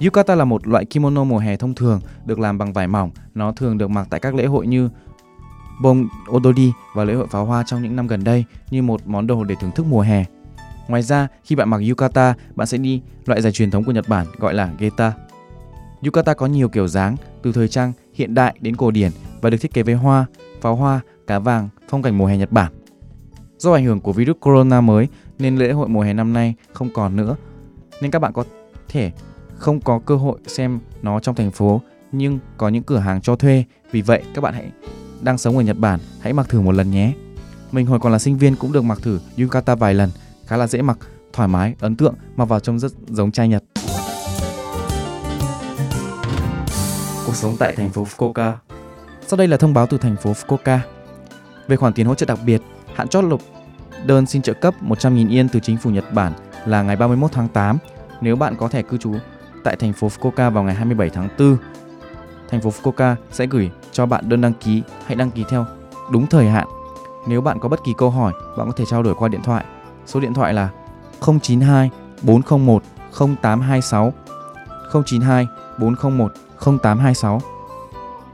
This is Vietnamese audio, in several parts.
Yukata là một loại kimono mùa hè thông thường được làm bằng vải mỏng. Nó thường được mặc tại các lễ hội như Bông Odori và lễ hội pháo hoa trong những năm gần đây như một món đồ để thưởng thức mùa hè. Ngoài ra, khi bạn mặc yukata, bạn sẽ đi loại giày truyền thống của Nhật Bản gọi là geta. Yukata có nhiều kiểu dáng, từ thời trang, hiện đại đến cổ điển và được thiết kế với hoa, pháo hoa, cá vàng, phong cảnh mùa hè Nhật Bản. Do ảnh hưởng của virus corona mới nên lễ hội mùa hè năm nay không còn nữa. Nên các bạn có thể không có cơ hội xem nó trong thành phố nhưng có những cửa hàng cho thuê. Vì vậy các bạn hãy đang sống ở Nhật Bản hãy mặc thử một lần nhé. Mình hồi còn là sinh viên cũng được mặc thử yukata vài lần, khá là dễ mặc, thoải mái, ấn tượng, mặc vào trông rất giống trai Nhật. Cuộc sống tại thành phố Fukuoka Sau đây là thông báo từ thành phố Fukuoka. Về khoản tiền hỗ trợ đặc biệt, hạn chót nộp đơn xin trợ cấp 100.000 yên từ chính phủ Nhật Bản là ngày 31 tháng 8 nếu bạn có thẻ cư trú tại thành phố Fukuoka vào ngày 27 tháng 4. Thành phố Fukuoka sẽ gửi cho bạn đơn đăng ký, hãy đăng ký theo đúng thời hạn. Nếu bạn có bất kỳ câu hỏi, bạn có thể trao đổi qua điện thoại. Số điện thoại là 092 401 0826 092 401 0826.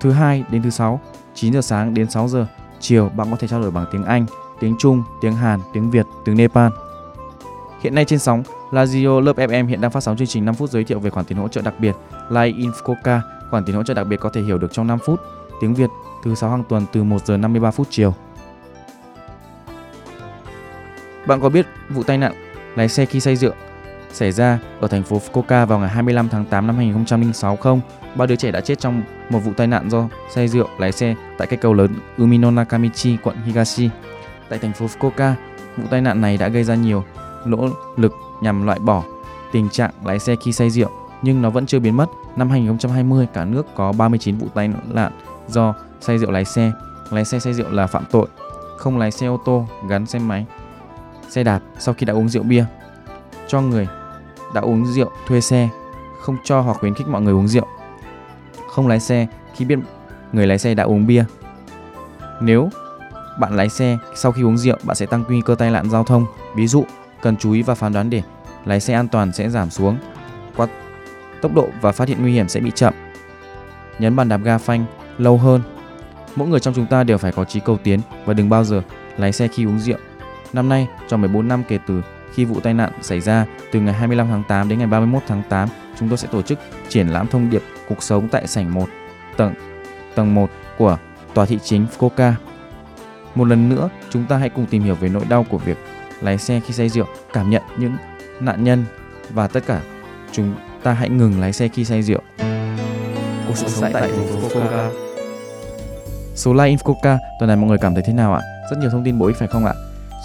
Thứ hai đến thứ sáu, 9 giờ sáng đến 6 giờ chiều bạn có thể trao đổi bằng tiếng Anh, tiếng Trung, tiếng Hàn, tiếng Việt, tiếng Nepal. Hiện nay trên sóng, Radio Lớp FM hiện đang phát sóng chương trình 5 phút giới thiệu về khoản tiền hỗ trợ đặc biệt Live in Fukuoka. Khoản tiền hỗ trợ đặc biệt có thể hiểu được trong 5 phút. Tiếng Việt thứ 6 hàng tuần từ 1 giờ 53 phút chiều. Bạn có biết vụ tai nạn lái xe khi say rượu xảy ra ở thành phố Fukuoka vào ngày 25 tháng 8 năm 2006 không? Ba đứa trẻ đã chết trong một vụ tai nạn do say rượu lái xe tại cây cầu lớn Umino Nakamichi, quận Higashi. Tại thành phố Fukuoka, vụ tai nạn này đã gây ra nhiều nỗ lực nhằm loại bỏ tình trạng lái xe khi say rượu, nhưng nó vẫn chưa biến mất. Năm 2020, cả nước có 39 vụ tai nạn do say rượu lái xe. Lái xe say rượu là phạm tội, không lái xe ô tô, gắn xe máy, xe đạp sau khi đã uống rượu bia. Cho người đã uống rượu thuê xe, không cho hoặc khuyến khích mọi người uống rượu. Không lái xe khi biết người lái xe đã uống bia. Nếu bạn lái xe sau khi uống rượu, bạn sẽ tăng nguy cơ tai nạn giao thông. Ví dụ, cần chú ý và phán đoán để lái xe an toàn sẽ giảm xuống. Qua tốc độ và phát hiện nguy hiểm sẽ bị chậm. Nhấn bàn đạp ga phanh lâu hơn. Mỗi người trong chúng ta đều phải có trí cầu tiến và đừng bao giờ lái xe khi uống rượu. Năm nay, trong 14 năm kể từ khi vụ tai nạn xảy ra từ ngày 25 tháng 8 đến ngày 31 tháng 8, chúng tôi sẽ tổ chức triển lãm thông điệp cuộc sống tại sảnh 1 tầng tầng 1 của tòa thị chính Fukuoka. Một lần nữa, chúng ta hãy cùng tìm hiểu về nỗi đau của việc lái xe khi say rượu, cảm nhận những nạn nhân và tất cả chúng ta hãy ngừng lái xe khi say rượu. Cuộc sống tại thành phố Fukuoka. Số like Infoca tuần này mọi người cảm thấy thế nào ạ? Rất nhiều thông tin bổ ích phải không ạ?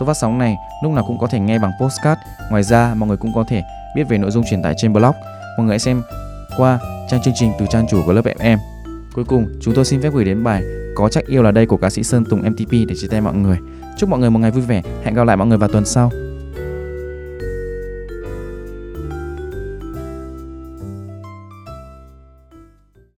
Số phát sóng này lúc nào cũng có thể nghe bằng postcard. Ngoài ra, mọi người cũng có thể biết về nội dung truyền tải trên blog. Mọi người hãy xem qua trang chương trình từ trang chủ của lớp FM. Cuối cùng, chúng tôi xin phép gửi đến bài Có chắc yêu là đây của ca sĩ Sơn Tùng MTP để chia tay mọi người. Chúc mọi người một ngày vui vẻ. Hẹn gặp lại mọi người vào tuần sau.